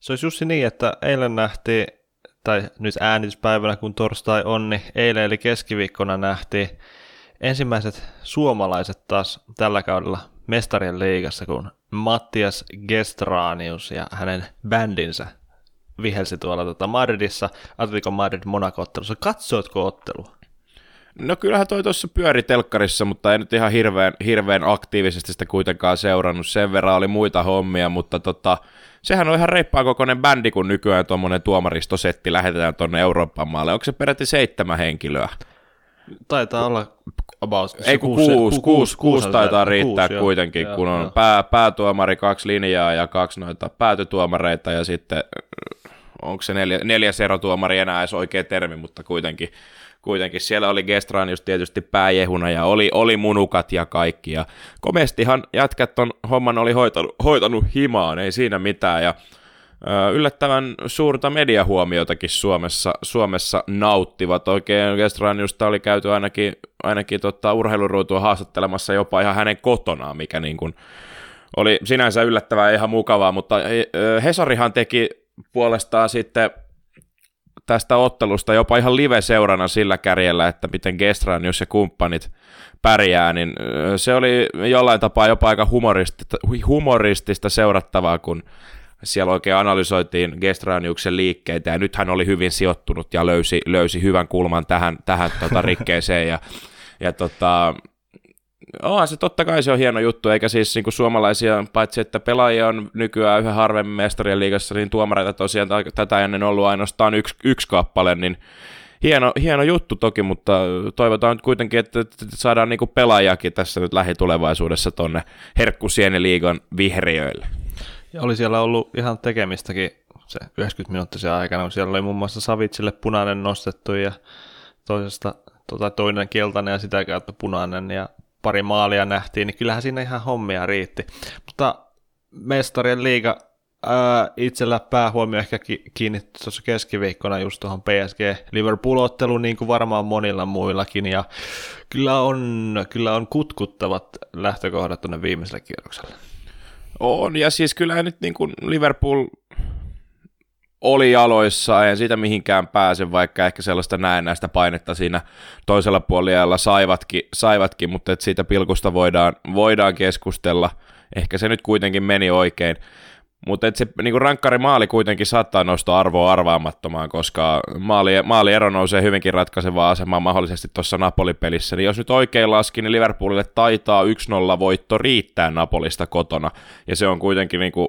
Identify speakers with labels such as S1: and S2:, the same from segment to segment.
S1: Se olisi Jussi niin, että eilen nähtiin, tai nyt äänityspäivänä kun torstai on, niin eilen eli keskiviikkona nähtiin ensimmäiset suomalaiset taas tällä kaudella mestarien liigassa, kun Mattias Gestranius ja hänen bändinsä vihelsi tuolla tota Madridissa, Atletico Madrid Monaco-ottelussa. Katsoitko ottelua?
S2: No kyllähän toi tuossa pyöri telkkarissa, mutta ei nyt ihan hirveän, hirveän aktiivisesti sitä kuitenkaan seurannut. Sen verran oli muita hommia, mutta tota, sehän on ihan reippaan kokoinen bändi, kun nykyään tuommoinen tuomaristosetti lähetetään tuonne Euroopan maalle. Onko se peräti seitsemän henkilöä?
S1: Taitaa olla about
S2: Ei kun kuusi, kuusi, kuusi, kuusi taitaa riittää kuusi, kuitenkin, joo, kun on joo. Pää, päätuomari, kaksi linjaa ja kaksi noita päätytuomareita ja sitten onko se neljä, neljäs erotuomari enää edes oikea termi, mutta kuitenkin, kuitenkin siellä oli just tietysti pääjehuna ja oli, oli munukat ja kaikki ja komestihan jätkät ton homman oli hoitanut, hoitanut himaan, ei siinä mitään ja yllättävän suurta mediahuomiotakin Suomessa, Suomessa nauttivat. Oikein Gestraniusta oli käyty ainakin, ainakin tota, urheiluruutua haastattelemassa jopa ihan hänen kotonaan, mikä niin kuin oli sinänsä yllättävää ja ihan mukavaa, mutta Hesarihan teki puolestaan sitten tästä ottelusta jopa ihan live-seurana sillä kärjellä, että miten Gestranius ja kumppanit pärjää, niin se oli jollain tapaa jopa aika humoristista, humoristista seurattavaa, kun siellä oikein analysoitiin Gestraniuksen liikkeitä, ja nyt hän oli hyvin sijoittunut ja löysi, löysi hyvän kulman tähän, tähän tota, rikkeeseen, ja, ja tota, onhan se totta kai se on hieno juttu, eikä siis niin kuin suomalaisia, paitsi että pelaajia on nykyään yhä harvemmin mestarien liigassa, niin tuomareita tosiaan tätä ennen ollut ainoastaan yksi, yksi kappale, niin hieno, hieno juttu toki, mutta toivotaan nyt kuitenkin, että saadaan niin kuin pelaajakin tässä nyt lähitulevaisuudessa tonne herkkusieniliigan vihreöille.
S1: Ja oli siellä ollut ihan tekemistäkin se 90 minuuttisen aikana, siellä oli muun muassa Savitsille punainen nostettu ja toisesta tota, toinen keltainen ja sitä kautta punainen ja pari maalia nähtiin, niin kyllähän siinä ihan hommia riitti. Mutta mestarien liiga ää, itsellä päähuomio ehkä kiinnitti tuossa keskiviikkona just tuohon PSG Liverpool-otteluun, niin kuin varmaan monilla muillakin, ja kyllä on, kyllä on kutkuttavat lähtökohdat tuonne viimeiselle kierrokselle.
S2: On, ja siis kyllä nyt niin kuin Liverpool oli jaloissa, en siitä mihinkään pääse, vaikka ehkä sellaista näennäistä painetta siinä toisella puolella saivatkin, saivatkin mutta että siitä pilkusta voidaan, voidaan keskustella. Ehkä se nyt kuitenkin meni oikein. Mutta se niin rankkari maali kuitenkin saattaa nostaa arvoa arvaamattomaan, koska maali, maaliero nousee hyvinkin ratkaisevaa asemaa mahdollisesti tuossa Napoli-pelissä. Niin jos nyt oikein laski, niin Liverpoolille taitaa 1-0 voitto riittää Napolista kotona. Ja se on kuitenkin niin kuin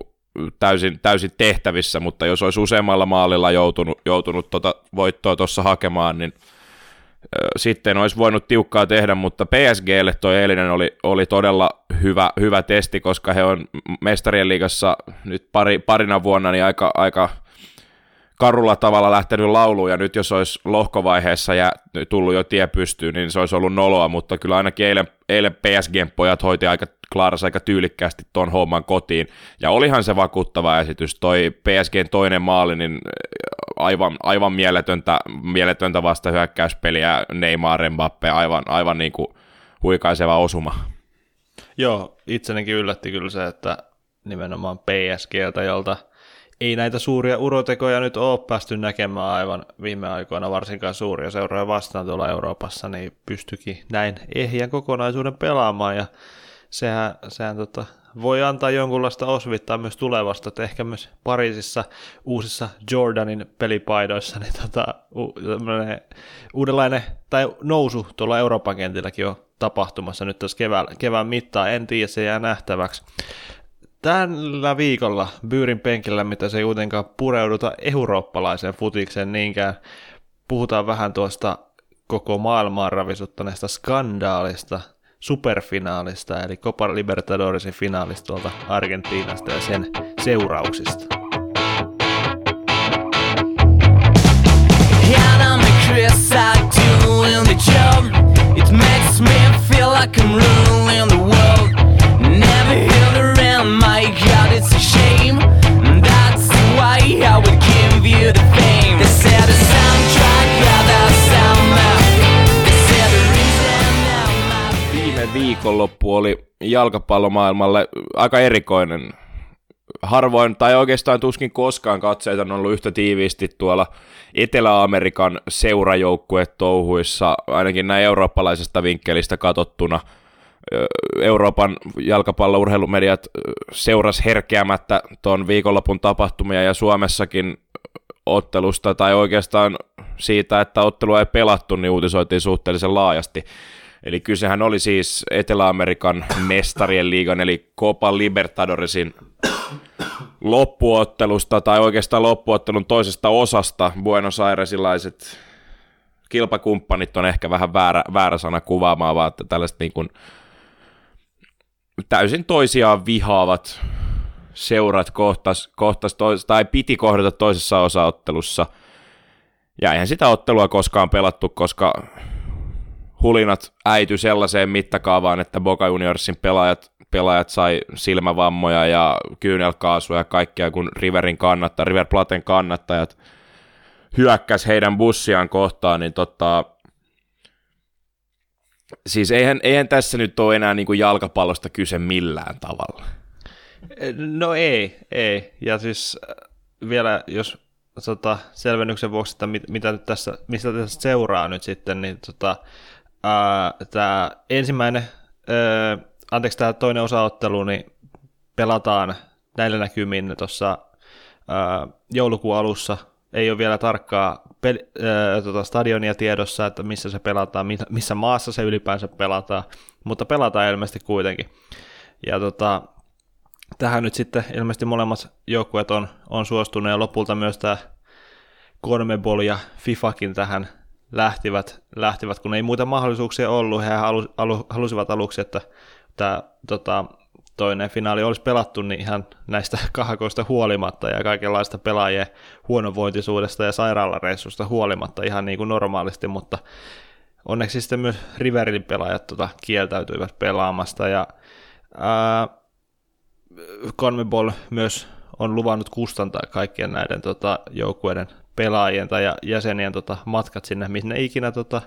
S2: täysin, täysin tehtävissä, mutta jos olisi useammalla maalilla joutunut, joutunut tuota voittoa tuossa hakemaan, niin sitten olisi voinut tiukkaa tehdä, mutta PSGlle tuo eilinen oli, oli todella hyvä, hyvä testi, koska he on mestarien liigassa nyt pari, parina vuonna niin aika, aika karulla tavalla lähtenyt lauluun, ja nyt jos olisi lohkovaiheessa ja tullut jo tie pystyyn, niin se olisi ollut noloa, mutta kyllä ainakin eilen, eilen PSGn pojat hoiti aika Klaaras aika tyylikkäästi ton homman kotiin, ja olihan se vakuuttava esitys, toi PSGn toinen maali, niin aivan, aivan mieletöntä, mieletöntä vastahyökkäyspeliä. Neymar Mbappe, aivan, aivan niin kuin huikaiseva osuma.
S1: Joo, itsenikin yllätti kyllä se, että nimenomaan PSGltä, jolta ei näitä suuria urotekoja nyt ole päästy näkemään aivan viime aikoina, varsinkaan suuria seuroja vastaan tuolla Euroopassa, niin pystyikin näin ehjän kokonaisuuden pelaamaan, ja sehän, sehän tota, voi antaa jonkunlaista osvittaa myös tulevasta, että ehkä myös Pariisissa uusissa Jordanin pelipaidoissa niin tota, u- uudenlainen tai nousu tuolla Euroopan kentilläkin on tapahtumassa nyt tässä kevään, kevään mittaan, en tiedä, se jää nähtäväksi. Tällä viikolla Byyrin penkillä, mitä se ei kuitenkaan pureuduta eurooppalaiseen futikseen niinkään, puhutaan vähän tuosta koko maailmaan ravisuttaneesta skandaalista, superfinaalista, eli Copa Libertadorsin finaalista tuolta Argentiinasta ja sen seurauksista. Like
S2: viikonloppu oli jalkapallomaailmalle aika erikoinen. harvoin tai oikeastaan tuskin koskaan katseita on ollut yhtä tiiviisti tuolla Etelä-Amerikan seurajoukkuetouhuissa, ainakin näin eurooppalaisesta vinkkelistä katsottuna. Euroopan jalkapallourheilumediat seuras herkeämättä tuon viikonlopun tapahtumia ja Suomessakin ottelusta tai oikeastaan siitä, että ottelua ei pelattu, niin uutisoitiin suhteellisen laajasti. Eli kysehän oli siis Etelä-Amerikan mestarien liigan, eli Copa Libertadorisin loppuottelusta, tai oikeastaan loppuottelun toisesta osasta. Buenos Airesilaiset kilpakumppanit on ehkä vähän väärä, väärä sana kuvaamaan, vaan että tällaiset niin kuin täysin toisiaan vihaavat seurat kohtas, kohtas tois, tai piti kohdata toisessa osaottelussa. Ja eihän sitä ottelua koskaan pelattu, koska hulinat äity sellaiseen mittakaavaan, että Boca Juniorsin pelaajat, pelaajat sai silmävammoja ja kyynelkaasua ja kaikkea, kun Riverin kannattaa, River Platen kannattajat hyökkäs heidän bussiaan kohtaan, niin tota, siis eihän, eihän tässä nyt ole enää niin kuin jalkapallosta kyse millään tavalla.
S1: No ei, ei. Ja siis äh, vielä, jos tota, selvennyksen vuoksi, että mit, mitä nyt tässä, mistä tässä seuraa nyt sitten, niin tota, tämä ensimmäinen, ää, anteeksi tämä toinen osaottelu, niin pelataan näillä näkymin tuossa joulukuun alussa. Ei ole vielä tarkkaa peli, ää, tota stadionia tiedossa, että missä se pelataan, missä maassa se ylipäänsä pelataan, mutta pelataan ilmeisesti kuitenkin. Ja tota, tähän nyt sitten ilmeisesti molemmat joukkueet on, on suostunut ja lopulta myös tämä Conmebol ja FIFAkin tähän lähtivät, lähtivät, kun ei muita mahdollisuuksia ollut. He halu, halu, halusivat aluksi, että tämä tota, toinen finaali olisi pelattu niin ihan näistä kahakoista huolimatta ja kaikenlaista pelaajien huonovointisuudesta ja sairaalareissusta huolimatta ihan niin kuin normaalisti, mutta onneksi sitten myös Riverin pelaajat tota, kieltäytyivät pelaamasta ja ää, Conmebol myös on luvannut kustantaa kaikkien näiden tota, joukkueiden pelaajien tai jäsenien tota, matkat sinne, minne ikinä tota,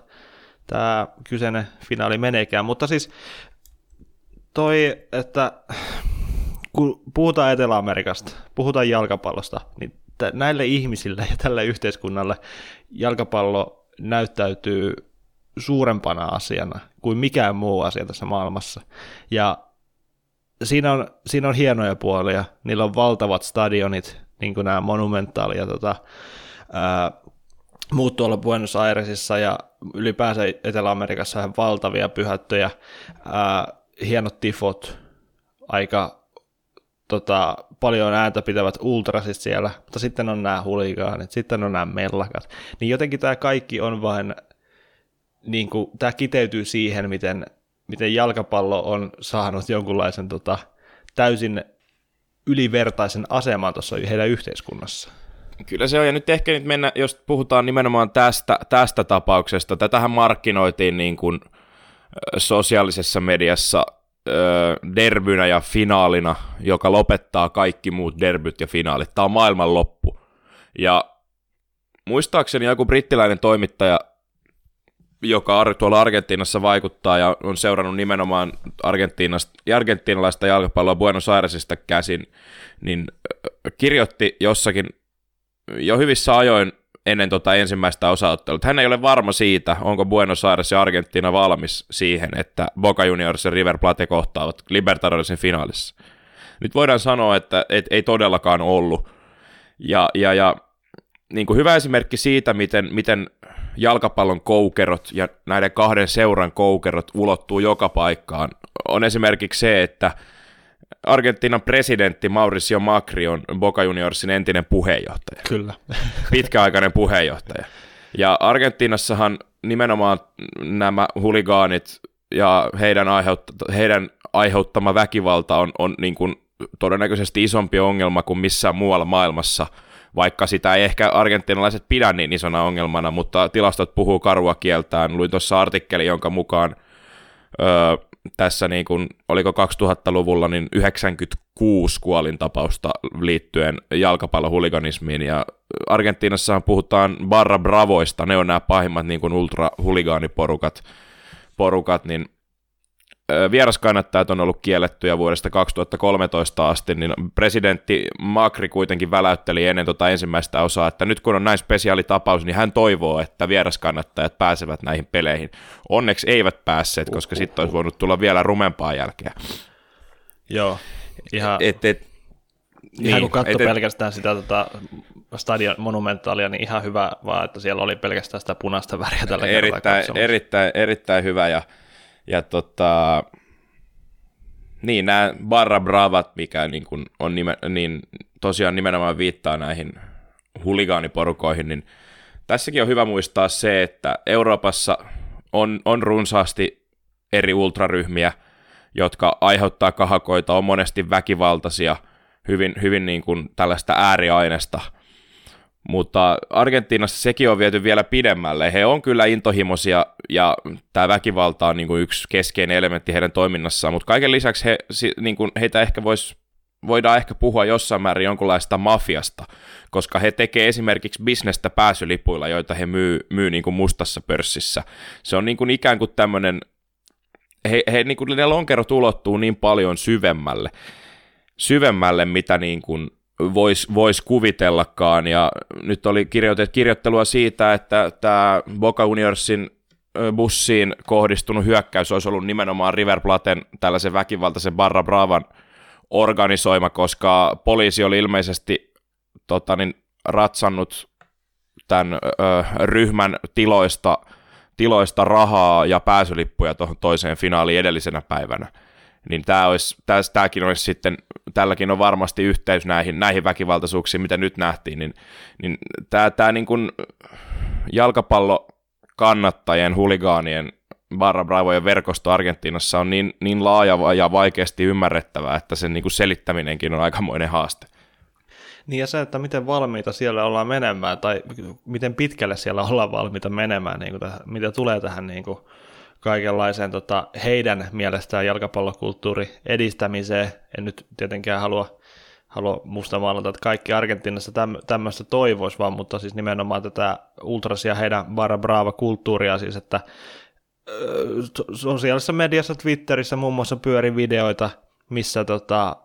S1: tämä kyseinen finaali meneekään. Mutta siis toi, että kun puhutaan Etelä-Amerikasta, puhutaan jalkapallosta, niin t- näille ihmisille ja tälle yhteiskunnalle jalkapallo näyttäytyy suurempana asiana kuin mikään muu asia tässä maailmassa. Ja siinä on, siinä on hienoja puolia, niillä on valtavat stadionit, niin kuin nämä monumentaali ja tota, muut tuolla Buenos Airesissa ja ylipäänsä Etelä-Amerikassa on valtavia pyhättöjä, ää, hienot tifot, aika tota, paljon ääntä pitävät ultrasit siellä, mutta sitten on nämä huligaanit, sitten on nämä mellakat, niin jotenkin tämä kaikki on vain, niin kuin, tämä kiteytyy siihen, miten, miten jalkapallo on saanut jonkunlaisen tota, täysin ylivertaisen aseman tuossa heidän yhteiskunnassa.
S2: Kyllä se on, ja nyt ehkä nyt mennä, jos puhutaan nimenomaan tästä, tästä tapauksesta, tätähän markkinoitiin niin kuin sosiaalisessa mediassa derbynä ja finaalina, joka lopettaa kaikki muut derbyt ja finaalit. Tämä on maailman loppu. Ja muistaakseni joku brittiläinen toimittaja, joka tuolla Argentiinassa vaikuttaa ja on seurannut nimenomaan argentiinalaista jalkapalloa Buenos Airesista käsin, niin kirjoitti jossakin jo hyvissä ajoin ennen tota ensimmäistä osaottelua. Hän ei ole varma siitä, onko Buenos Aires ja Argentiina valmis siihen, että Boca Juniors ja River Plate kohtaavat Libertadorisin finaalissa. Nyt voidaan sanoa, että et, ei todellakaan ollut. Ja, ja, ja niin kuin hyvä esimerkki siitä, miten, miten jalkapallon koukerot ja näiden kahden seuran koukerot ulottuu joka paikkaan, on esimerkiksi se, että Argentiinan presidentti Mauricio Macri on Boca Juniorsin entinen puheenjohtaja.
S1: Kyllä.
S2: Pitkäaikainen puheenjohtaja. Ja Argentiinassahan nimenomaan nämä huligaanit ja heidän, aiheutt- heidän aiheuttama väkivalta on, on niin kuin todennäköisesti isompi ongelma kuin missään muualla maailmassa, vaikka sitä ei ehkä argentinalaiset pidä niin isona ongelmana, mutta tilastot puhuu karua kieltään. Luin tuossa artikkeli, jonka mukaan öö, tässä niin kuin, oliko 2000-luvulla niin 96 kuolintapausta liittyen jalkapallohuliganismiin. Ja Argentiinassahan puhutaan barra bravoista, ne on nämä pahimmat niin kuin ultrahuligaaniporukat, porukat, niin vieraskannattajat on ollut kiellettyjä vuodesta 2013 asti, niin presidentti Macri kuitenkin väläytteli ennen tuota ensimmäistä osaa, että nyt kun on näin spesiaalitapaus, niin hän toivoo, että vieraskannattajat pääsevät näihin peleihin. Onneksi eivät päässeet, koska sitten olisi voinut tulla vielä rumempaa jälkeä.
S1: Joo, ihan... Et, et, Ihan niin, kun katsoi pelkästään sitä tota, stadion monumentaalia, niin ihan hyvä vaan, että siellä oli pelkästään sitä punaista väriä tällä
S2: erittäin, erittäin, erittäin hyvä ja ja tota, niin, nämä Barra Bravat, mikä niin kuin on nime, niin tosiaan nimenomaan viittaa näihin huligaaniporukoihin, niin tässäkin on hyvä muistaa se, että Euroopassa on, on runsaasti eri ultraryhmiä, jotka aiheuttaa kahakoita, on monesti väkivaltaisia, hyvin, hyvin niin kuin tällaista ääriainesta – mutta Argentiinassa sekin on viety vielä pidemmälle. He on kyllä intohimoisia ja tämä väkivalta on niin kuin yksi keskeinen elementti heidän toiminnassaan, mutta kaiken lisäksi he, niin kuin heitä ehkä vois, voidaan ehkä puhua jossain määrin jonkunlaista mafiasta, koska he tekee esimerkiksi bisnestä pääsylipuilla, joita he myy, myy niin kuin mustassa pörssissä. Se on niin kuin ikään kuin tämmöinen, he, he niin kuin ne lonkerot ulottuu niin paljon syvemmälle, syvemmälle mitä niin kuin voisi vois kuvitellakaan. Ja nyt oli kirjoitet, kirjoittelua siitä, että tämä Boca Juniorsin bussiin kohdistunut hyökkäys olisi ollut nimenomaan River Platen tällaisen väkivaltaisen Barra Bravan organisoima, koska poliisi oli ilmeisesti tota, niin, ratsannut tämän ö, ryhmän tiloista, tiloista rahaa ja pääsylippuja tuohon toiseen finaaliin edellisenä päivänä niin tämä olisi, täs, tämäkin olisi sitten, tälläkin on varmasti yhteys näihin, näihin väkivaltaisuuksiin, mitä nyt nähtiin, niin, niin tämä, tämä niin kuin jalkapallo kannattajien, huligaanien, Barra Bravojen verkosto Argentiinassa on niin, niin laaja ja vaikeasti ymmärrettävää, että sen niin kuin selittäminenkin on aikamoinen haaste.
S1: Niin ja se, että miten valmiita siellä ollaan menemään, tai miten pitkälle siellä ollaan valmiita menemään, niin kuin tähän, mitä tulee tähän niin kuin kaikenlaiseen tota, heidän mielestään jalkapallokulttuuri edistämiseen. En nyt tietenkään halua, halua musta maalata, että kaikki Argentiinassa täm, tämmöistä toivoisi vaan, mutta siis nimenomaan tätä ultrasia heidän barra brava kulttuuria siis, että sosiaalisessa mediassa, Twitterissä muun muassa pyöri videoita, missä tota,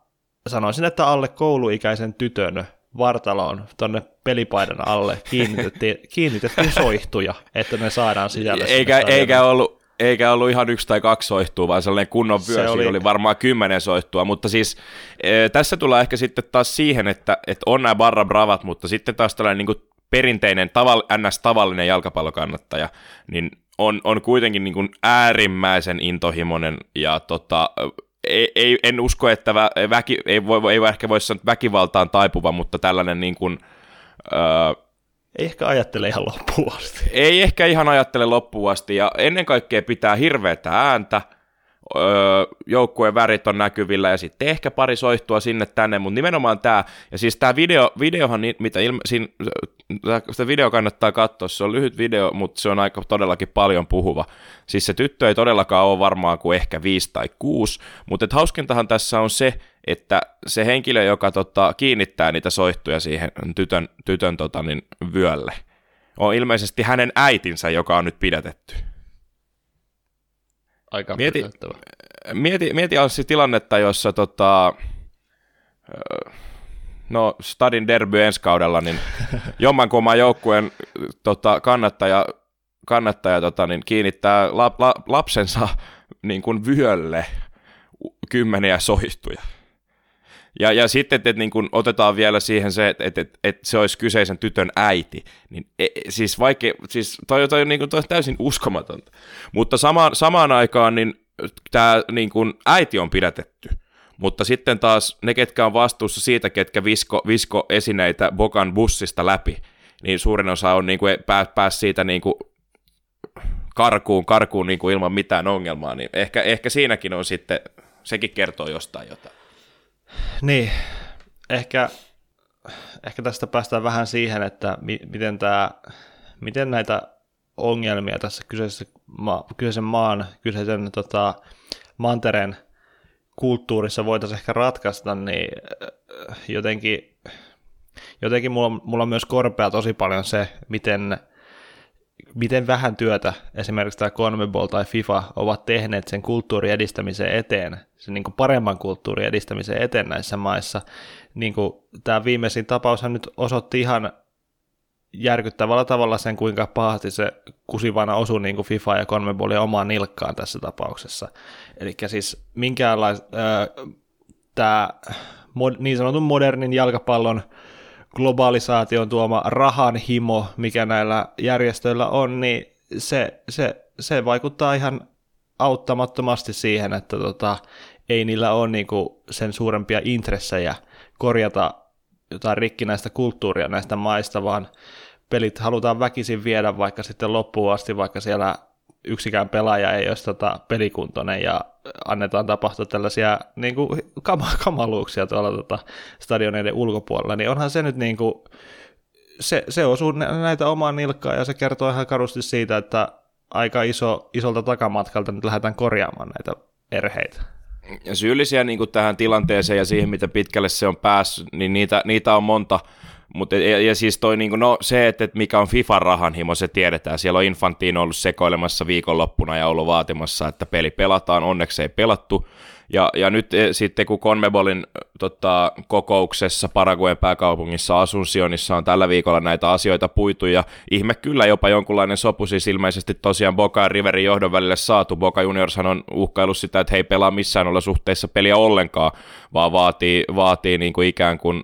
S1: sanoisin, että alle kouluikäisen tytön vartaloon tuonne pelipaidan alle kiinnitettiin, kiinnitettiin soihtuja, että ne saadaan sisälle.
S2: Eikä, eikä ollut, eikä ollut ihan yksi tai kaksi soihtua, vaan sellainen kunnon vyö, se oli... oli varmaan kymmenen soihtua, mutta siis e, tässä tulee ehkä sitten taas siihen, että, että on nämä barra bravat, mutta sitten taas tällainen niin kuin perinteinen taval, ns-tavallinen jalkapallokannattaja, niin on, on kuitenkin niin kuin äärimmäisen intohimoinen ja tota, ei, ei, en usko, että vä, väki, ei, voi, ei ehkä voi sanoa väkivaltaan taipuva, mutta tällainen niin kuin, öö,
S1: ei ehkä ajattele ihan loppuun asti.
S2: Ei ehkä ihan ajattele loppuun asti, ja ennen kaikkea pitää hirveätä ääntä, öö, joukkueen värit on näkyvillä, ja sitten ehkä pari soihtua sinne tänne, mutta nimenomaan tämä, ja siis tämä video, videohan, mitä ilme, siinä, sitä video kannattaa katsoa, se on lyhyt video, mutta se on aika todellakin paljon puhuva. Siis se tyttö ei todellakaan ole varmaan kuin ehkä viisi tai kuusi, mutta hauskintahan tässä on se, että se henkilö, joka tota, kiinnittää niitä soihtuja siihen tytön, tytön tota, niin, vyölle, on ilmeisesti hänen äitinsä, joka on nyt pidätetty.
S1: Aika
S2: mieti, mieti, mieti Anssi tilannetta, jossa tota, no Stadin derby ensi kaudella, niin jommankumman joukkueen tota, kannattaja, kannattaja tota, niin kiinnittää la, la, lapsensa niin kuin vyölle kymmeniä soihtuja. Ja, ja sitten, että, että niin kun otetaan vielä siihen se, että, että, että, että se olisi kyseisen tytön äiti, niin e, e siis vaikea, siis toi, toi, niin kuin, toi on täysin uskomatonta. Mutta samaan, samaan aikaan niin tämä niin kuin, äiti on pidätetty. Mutta sitten taas ne, ketkä on vastuussa siitä, ketkä visko, visko esineitä Bokan bussista läpi, niin suurin osa on niin kuin, pää, pääs siitä niin kuin, karkuun, karkuun niin kuin ilman mitään ongelmaa, niin ehkä, ehkä siinäkin on sitten, sekin kertoo jostain jotain.
S1: Niin, ehkä, ehkä tästä päästään vähän siihen, että mi- miten, tämä, miten näitä ongelmia tässä kyseisen, ma- kyseisen maan, kyseisen tota, mantereen kulttuurissa voitaisiin ehkä ratkaista, niin jotenkin, jotenkin mulla, mulla on myös korpea tosi paljon se, miten, miten vähän työtä esimerkiksi tämä CONMEBOL tai FIFA ovat tehneet sen kulttuurin edistämiseen eteen, sen niin paremman kulttuurin edistämiseen eteen näissä maissa. Niin kuin tämä viimeisin tapaushan nyt osoitti ihan järkyttävällä tavalla sen, kuinka pahasti se kusivana osui niin kuin FIFA ja CONMEBOLin omaan nilkkaan tässä tapauksessa. Eli siis minkäänlaista, tämä niin sanotun modernin jalkapallon globalisaation tuoma rahan himo, mikä näillä järjestöillä on, niin se, se, se vaikuttaa ihan auttamattomasti siihen, että tota, ei niillä ole niinku sen suurempia intressejä korjata jotain rikkinäistä kulttuuria näistä maista, vaan pelit halutaan väkisin viedä vaikka sitten loppuun asti, vaikka siellä yksikään pelaaja ei olisi tota pelikuntoinen ja annetaan tapahtua tällaisia niin kuin, kam- kamaluuksia tuolla tota, stadioneiden ulkopuolella, niin onhan se nyt niin kuin, se, se osuu näitä omaan nilkkaan ja se kertoo ihan karusti siitä, että aika iso, isolta takamatkalta nyt lähdetään korjaamaan näitä erheitä.
S2: Ja syyllisiä niin kuin tähän tilanteeseen ja siihen, mitä pitkälle se on päässyt, niin niitä, niitä on monta, mutta ja, ja, siis toi niinku, no, se, että, että mikä on FIFAn rahanhimo, se tiedetään. Siellä on Infantino ollut sekoilemassa viikonloppuna ja ollut vaatimassa, että peli pelataan. Onneksi ei pelattu. Ja, ja nyt e, sitten kun Conmebolin tota, kokouksessa Paraguayn pääkaupungissa Asuncionissa on tällä viikolla näitä asioita puitu ja ihme kyllä jopa jonkunlainen sopu siis ilmeisesti tosiaan Boca ja Riverin johdon välille saatu. Boca Juniorshan on uhkailu sitä, että he ei pelaa missään olla suhteessa peliä ollenkaan, vaan vaatii, vaatii niin kuin ikään kuin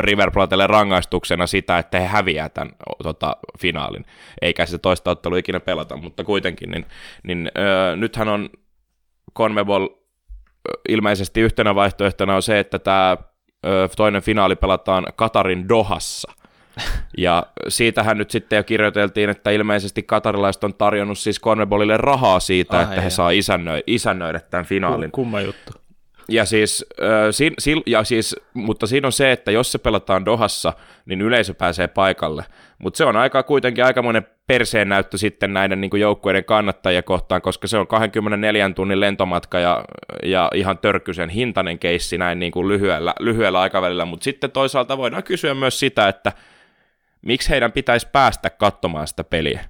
S2: River Platelle rangaistuksena sitä, että he häviää tämän tota, finaalin, eikä se toista ottelua ikinä pelata, mutta kuitenkin, niin, niin ö, nythän on CONMEBOL ilmeisesti yhtenä vaihtoehtona on se, että tämä toinen finaali pelataan Katarin Dohassa, ja siitähän nyt sitten jo kirjoiteltiin, että ilmeisesti katarilaiset on tarjonnut siis CONMEBOLille rahaa siitä, ah, että he saa isännöidä, isännöidä tämän finaalin.
S1: Kumma juttu.
S2: Ja siis, äh, si, si, ja siis, mutta siinä on se, että jos se pelataan Dohassa, niin yleisö pääsee paikalle. Mutta se on aika kuitenkin aikamoinen perseen näyttö sitten näiden niin joukkueiden kannattajia kohtaan, koska se on 24 tunnin lentomatka ja, ja ihan törkysen hintainen keissi näin niin kuin lyhyellä, lyhyellä aikavälillä. Mutta sitten toisaalta voidaan kysyä myös sitä, että miksi heidän pitäisi päästä katsomaan sitä peliä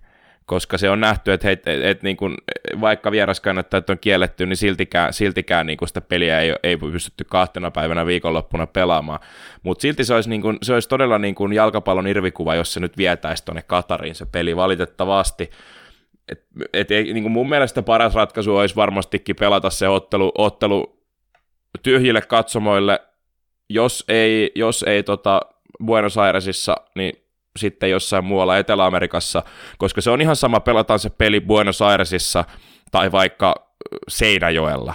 S2: koska se on nähty, että, et, et, et, niin kuin, vaikka vieraskannattajat on kielletty, niin siltikään, siltikään niin kuin sitä peliä ei, ei pystytty kahtena päivänä viikonloppuna pelaamaan. Mutta silti se olisi, niin kuin, se olisi todella niin kuin jalkapallon irvikuva, jos se nyt vietäisi tuonne Katariin se peli valitettavasti. Et, et, niin kuin mun mielestä paras ratkaisu olisi varmastikin pelata se ottelu, ottelu tyhjille katsomoille, jos ei, jos ei tota Buenos Airesissa, niin sitten jossain muualla Etelä-Amerikassa, koska se on ihan sama, pelataan se peli Buenos Airesissa tai vaikka Seinäjoella,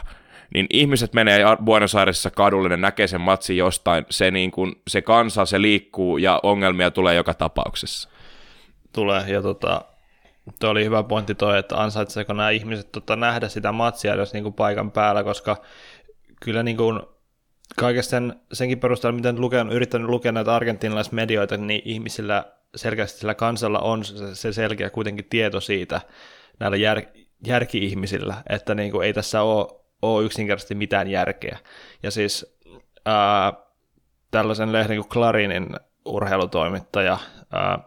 S2: niin ihmiset menee Buenos Airesissa kadulle, ne näkee sen matsin jostain, se, niin kuin, se kansa, se liikkuu ja ongelmia tulee joka tapauksessa.
S1: Tulee, ja tota, tuo oli hyvä pointti toi, että ansaitseeko nämä ihmiset tota, nähdä sitä matsia edes niin kuin paikan päällä, koska kyllä niin kuin kaikesta sen, senkin perusteella, miten luken, yrittänyt lukea näitä argentinalaismedioita, niin ihmisillä selkeästi sillä kansalla on se selkeä kuitenkin tieto siitä näillä jär, järki-ihmisillä, että niin kuin ei tässä ole, ole yksinkertaisesti mitään järkeä. Ja siis ää, tällaisen lehden kuin Clarinin urheilutoimittaja ää,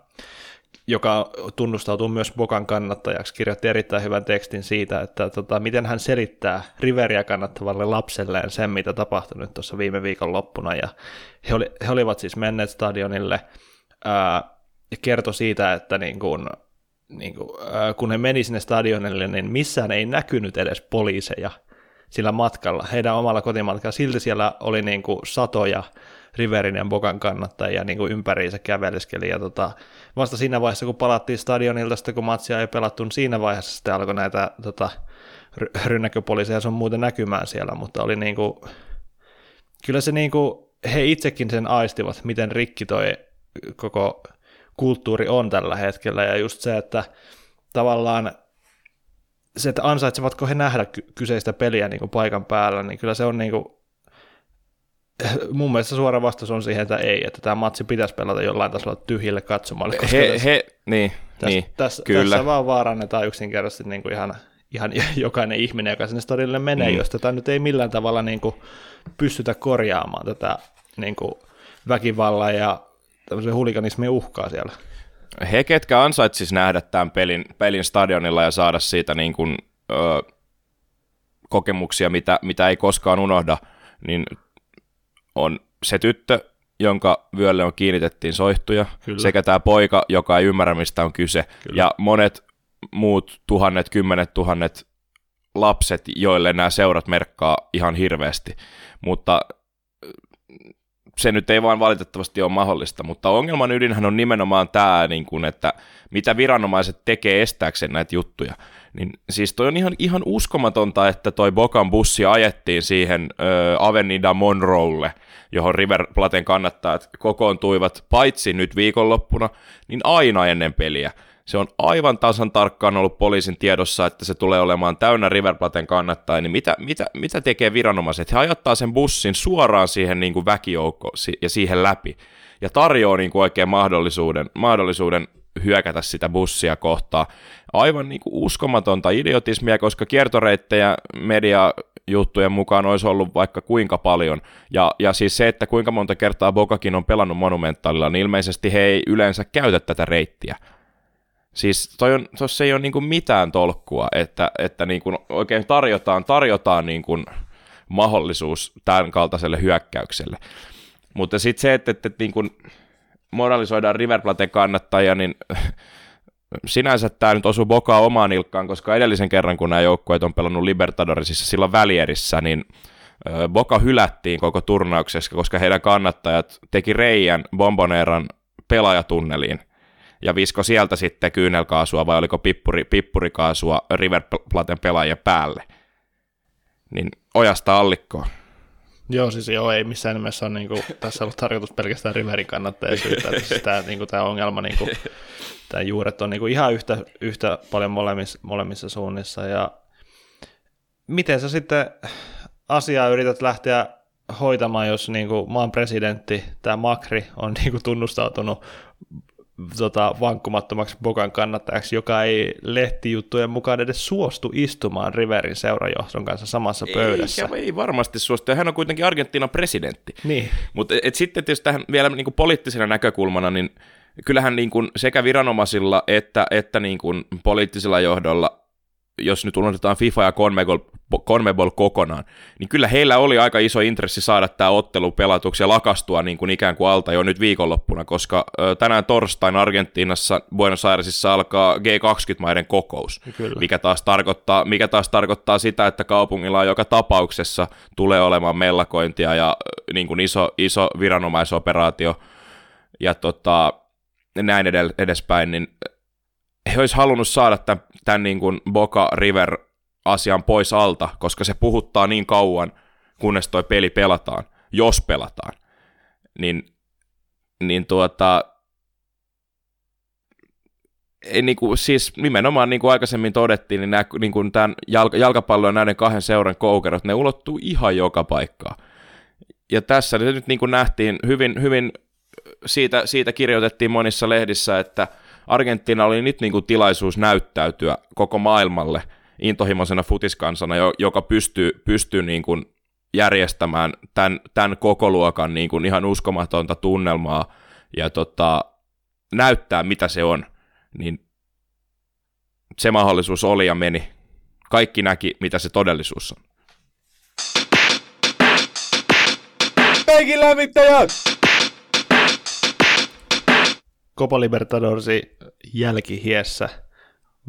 S1: joka tunnustautuu myös Bokan kannattajaksi, kirjoitti erittäin hyvän tekstin siitä, että tota, miten hän selittää Riveria kannattavalle lapselleen sen, mitä tapahtui nyt tuossa viime viikon loppuna. Ja he, oli, he olivat siis menneet stadionille ää, kertoi siitä, että niin kun, niin ää, kun he meni sinne stadionille, niin missään ei näkynyt edes poliiseja sillä matkalla, heidän omalla kotimatkalla. Silti siellä oli niin kuin satoja Riverin ja Bokan kannattajia niin kuin ympäriinsä käveleskeli. Ja tota, vasta siinä vaiheessa, kun palattiin stadionilta, sitten kun matsia ei pelattu, niin siinä vaiheessa sitten alkoi näitä tota, rynnäköpoliiseja on muuten näkymään siellä, mutta oli niin kuin, kyllä se niin kuin, he itsekin sen aistivat, miten rikki toi koko kulttuuri on tällä hetkellä, ja just se, että tavallaan se, että ansaitsevatko he nähdä kyseistä peliä niin kuin paikan päällä, niin kyllä se on niin kuin, mun mielestä suora vastaus on siihen, että ei, että tämä matsi pitäisi pelata jollain tasolla tyhjille katsomalle. Koska
S2: he, tässä, he, niin,
S1: tässä,
S2: niin,
S1: tässä,
S2: kyllä.
S1: tässä vaan vaarannetaan yksinkertaisesti niin kuin ihan, ihan jokainen ihminen, joka sinne stadionille menee, mm. jos tätä nyt ei millään tavalla niin kuin pystytä korjaamaan tätä niin kuin väkivallan ja tämmöisen huliganismin uhkaa siellä.
S2: he, ketkä ansaitsis nähdä tämän pelin, pelin stadionilla ja saada siitä niin kuin, ö, kokemuksia, mitä, mitä ei koskaan unohda, niin on se tyttö, jonka vyölle on kiinnitettiin soihtuja, Kyllä. sekä tämä poika, joka ei ymmärrä, mistä on kyse, Kyllä. ja monet muut tuhannet, kymmenet tuhannet lapset, joille nämä seurat merkkaa ihan hirveästi. Mutta se nyt ei vaan valitettavasti ole mahdollista, mutta ongelman ydinhän on nimenomaan tämä, niin kuin, että mitä viranomaiset tekee estääkseen näitä juttuja. Niin, siis toi on ihan, ihan uskomatonta, että toi Bokan bussi ajettiin siihen ö, Avenida Monroelle, johon River Platen kannattajat kokoontuivat paitsi nyt viikonloppuna, niin aina ennen peliä. Se on aivan tasan tarkkaan ollut poliisin tiedossa, että se tulee olemaan täynnä River Platen kannattajia, niin mitä, mitä, mitä tekee viranomaiset? He ajattaa sen bussin suoraan siihen niin kuin väkijoukkoon ja siihen läpi ja tarjoaa niin kuin oikein mahdollisuuden, mahdollisuuden hyökätä sitä bussia kohtaan. Aivan niin kuin uskomatonta idiotismia, koska kiertoreittejä media juttujen mukaan olisi ollut vaikka kuinka paljon. Ja, ja siis se, että kuinka monta kertaa Bokakin on pelannut Monumentalilla, niin ilmeisesti he ei yleensä käytä tätä reittiä. Siis toi on, tossa ei ole niin kuin mitään tolkkua, että, että niin kuin oikein tarjotaan, tarjotaan niin kuin mahdollisuus tämän kaltaiselle hyökkäykselle. Mutta sitten se, että, että, että niin kuin moralisoidaan River Plate kannattajia, niin sinänsä tämä nyt osuu Bokaa omaan ilkkaan, koska edellisen kerran, kun nämä joukkueet on pelannut Libertadorisissa silloin välierissä, niin Boka hylättiin koko turnauksessa, koska heidän kannattajat teki reijän Bomboneran pelaajatunneliin ja visko sieltä sitten kyynelkaasua vai oliko pippuri, pippurikaasua River Platen pelaajien päälle. Niin ojasta allikkoon.
S1: Joo, siis joo, ei missään nimessä ole niin kuin, tässä ollut tarkoitus pelkästään Riverin kannattajia syyttää, siis tämä, niin kuin, tämä ongelma, niin kuin, tämä juuret on niin kuin, ihan yhtä, yhtä paljon molemmissa, molemmissa suunnissa, ja miten sä sitten asiaa yrität lähteä hoitamaan, jos niin kuin, maan presidentti, tämä Makri, on niin kuin, tunnustautunut tota, vankkumattomaksi Bokan kannattajaksi, joka ei lehtijuttujen mukaan edes suostu istumaan Riverin seurajohdon kanssa samassa pöydässä.
S2: Ei, ei varmasti suostu, hän on kuitenkin Argentiinan presidentti.
S1: Niin.
S2: Mutta sitten tietysti tähän vielä niin kuin poliittisena näkökulmana, niin kyllähän niin kuin sekä viranomaisilla että, että niin kuin poliittisella johdolla jos nyt unohdetaan FIFA ja Conmebol, Conmebol kokonaan, niin kyllä heillä oli aika iso intressi saada tämä ottelu pelatuksi ja lakastua niin kuin ikään kuin alta jo nyt viikonloppuna, koska tänään torstain Argentiinassa Buenos Airesissa alkaa G20-maiden kokous, kyllä. mikä taas, tarkoittaa, mikä taas tarkoittaa sitä, että kaupungilla joka tapauksessa tulee olemaan mellakointia ja niin kuin iso, iso viranomaisoperaatio ja tota, näin edespäin, niin he olisi halunnut saada tämän, tämän niin kuin Boca River asian pois alta, koska se puhuttaa niin kauan, kunnes toi peli pelataan, jos pelataan. Niin, niin tuota, ei, niin kuin, siis nimenomaan niin kuin aikaisemmin todettiin, niin, nämä, niin kuin tämän jalka, jalkapallon ja näiden kahden seuran koukerot, ne ulottuu ihan joka paikkaan. Ja tässä nyt niin kuin nähtiin hyvin, hyvin siitä, siitä kirjoitettiin monissa lehdissä, että – Argentiina oli nyt niin kuin tilaisuus näyttäytyä koko maailmalle intohimoisena futiskansana, joka pystyy, pystyy niin kuin järjestämään tämän, tämän koko luokan niin kuin ihan uskomatonta tunnelmaa ja tota, näyttää, mitä se on, niin se mahdollisuus oli ja meni. Kaikki näki, mitä se todellisuus on.
S3: Kaikki lämmittäjät!
S1: Copa Libertadorsi jälkihiessä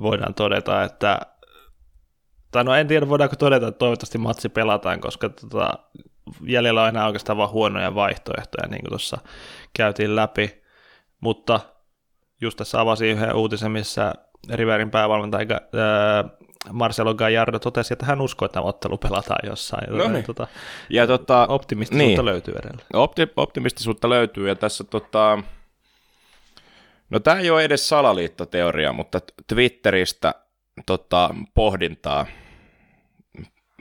S1: voidaan todeta, että tai no en tiedä voidaanko todeta, että toivottavasti matsi pelataan, koska tota, jäljellä on enää oikeastaan vain huonoja vaihtoehtoja, niin kuin tuossa käytiin läpi, mutta just tässä avasin yhden uutisen, missä Riverin päävalmentaja äh, Marcelo Gallardo totesi, että hän uskoo, että tämä ottelu pelataan jossain. No niin. tota, ja tota, optimistisuutta niin. löytyy edelleen.
S2: Opti- optimistisuutta löytyy, ja tässä tota, No tämä ei ole edes salaliittoteoria, mutta Twitteristä tota, pohdintaa,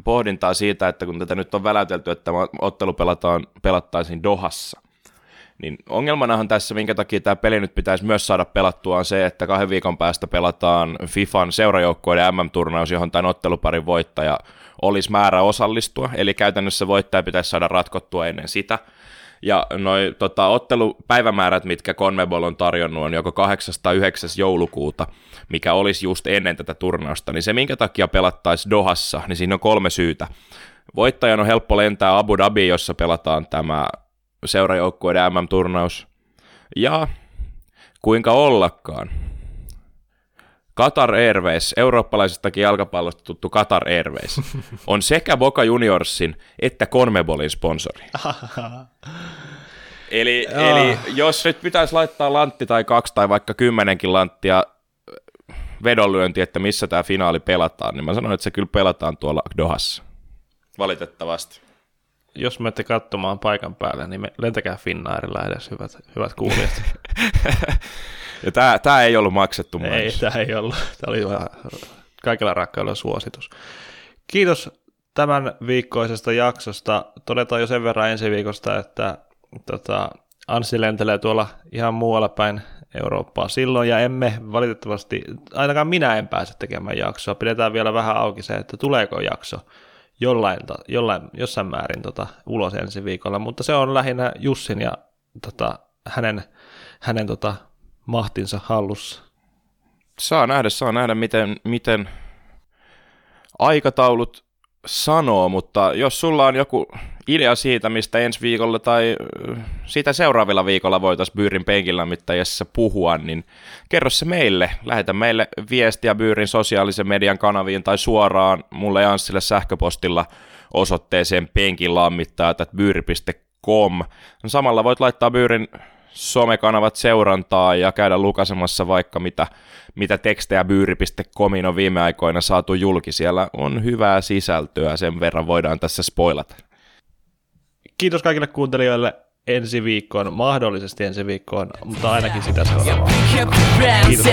S2: pohdintaa siitä, että kun tätä nyt on välätelty, että ottelu pelataan, pelattaisiin Dohassa, niin ongelmanahan tässä, minkä takia tämä peli nyt pitäisi myös saada pelattua, on se, että kahden viikon päästä pelataan FIFAn seurajoukkoiden MM-turnaus, johon tämän otteluparin voittaja olisi määrä osallistua, eli käytännössä voittaja pitäisi saada ratkottua ennen sitä, Ja noi tota, ottelupäivämäärät, mitkä Conmebol on tarjonnut, on joko 8. tai 9. joulukuuta, mikä olisi just ennen tätä turnausta. Niin se, minkä takia pelattaisi Dohassa, niin siinä on kolme syytä. Voittajan on helppo lentää Abu Dhabi, jossa pelataan tämä seurajoukkueiden MM-turnaus. Ja kuinka ollakaan. Qatar Airways, eurooppalaisestakin jalkapallosta tuttu Qatar Airways, on sekä Boca Juniorsin että Conmebolin sponsori. eli, eli jos nyt pitäisi laittaa lantti tai kaksi tai vaikka kymmenenkin lanttia vedonlyönti, että missä tämä finaali pelataan, niin mä sanon, että se kyllä pelataan tuolla Dohassa. Valitettavasti.
S1: Jos menette katsomaan paikan päälle, niin me, lentäkää Finnairilla edes, hyvät, hyvät kuulijat.
S2: ja tämä, tämä ei ollut maksettu
S1: Ei, tämä ei ollut. Tämä oli vähän kaikilla rakkaudella suositus. Kiitos tämän viikkoisesta jaksosta. Todetaan jo sen verran ensi viikosta, että tota, Anssi lentelee tuolla ihan muualla päin Eurooppaa silloin, ja emme valitettavasti, ainakaan minä en pääse tekemään jaksoa. Pidetään vielä vähän auki se, että tuleeko jakso jollain, jollain, jossain määrin tota, ulos ensi viikolla, mutta se on lähinnä Jussin ja tota, hänen, hänen tota, mahtinsa hallussa.
S2: Saa nähdä, saa nähdä, miten, miten aikataulut sanoo, mutta jos sulla on joku idea siitä, mistä ensi viikolla tai siitä seuraavilla viikolla voitaisiin Byyrin penkilämmittäjässä puhua, niin kerro se meille. Lähetä meille viestiä Byyrin sosiaalisen median kanaviin tai suoraan mulle ja Anssille sähköpostilla osoitteeseen penkilammittajat.byyri.com. Samalla voit laittaa Byyrin somekanavat seurantaa ja käydä lukasemassa vaikka mitä, mitä tekstejä byyri.comin on viime aikoina saatu julki. Siellä on hyvää sisältöä, sen verran voidaan tässä spoilata.
S1: Kiitos kaikille kuuntelijoille ensi viikkoon, mahdollisesti ensi viikkoon, mutta ainakin sitä seuraavaa. Kiitos.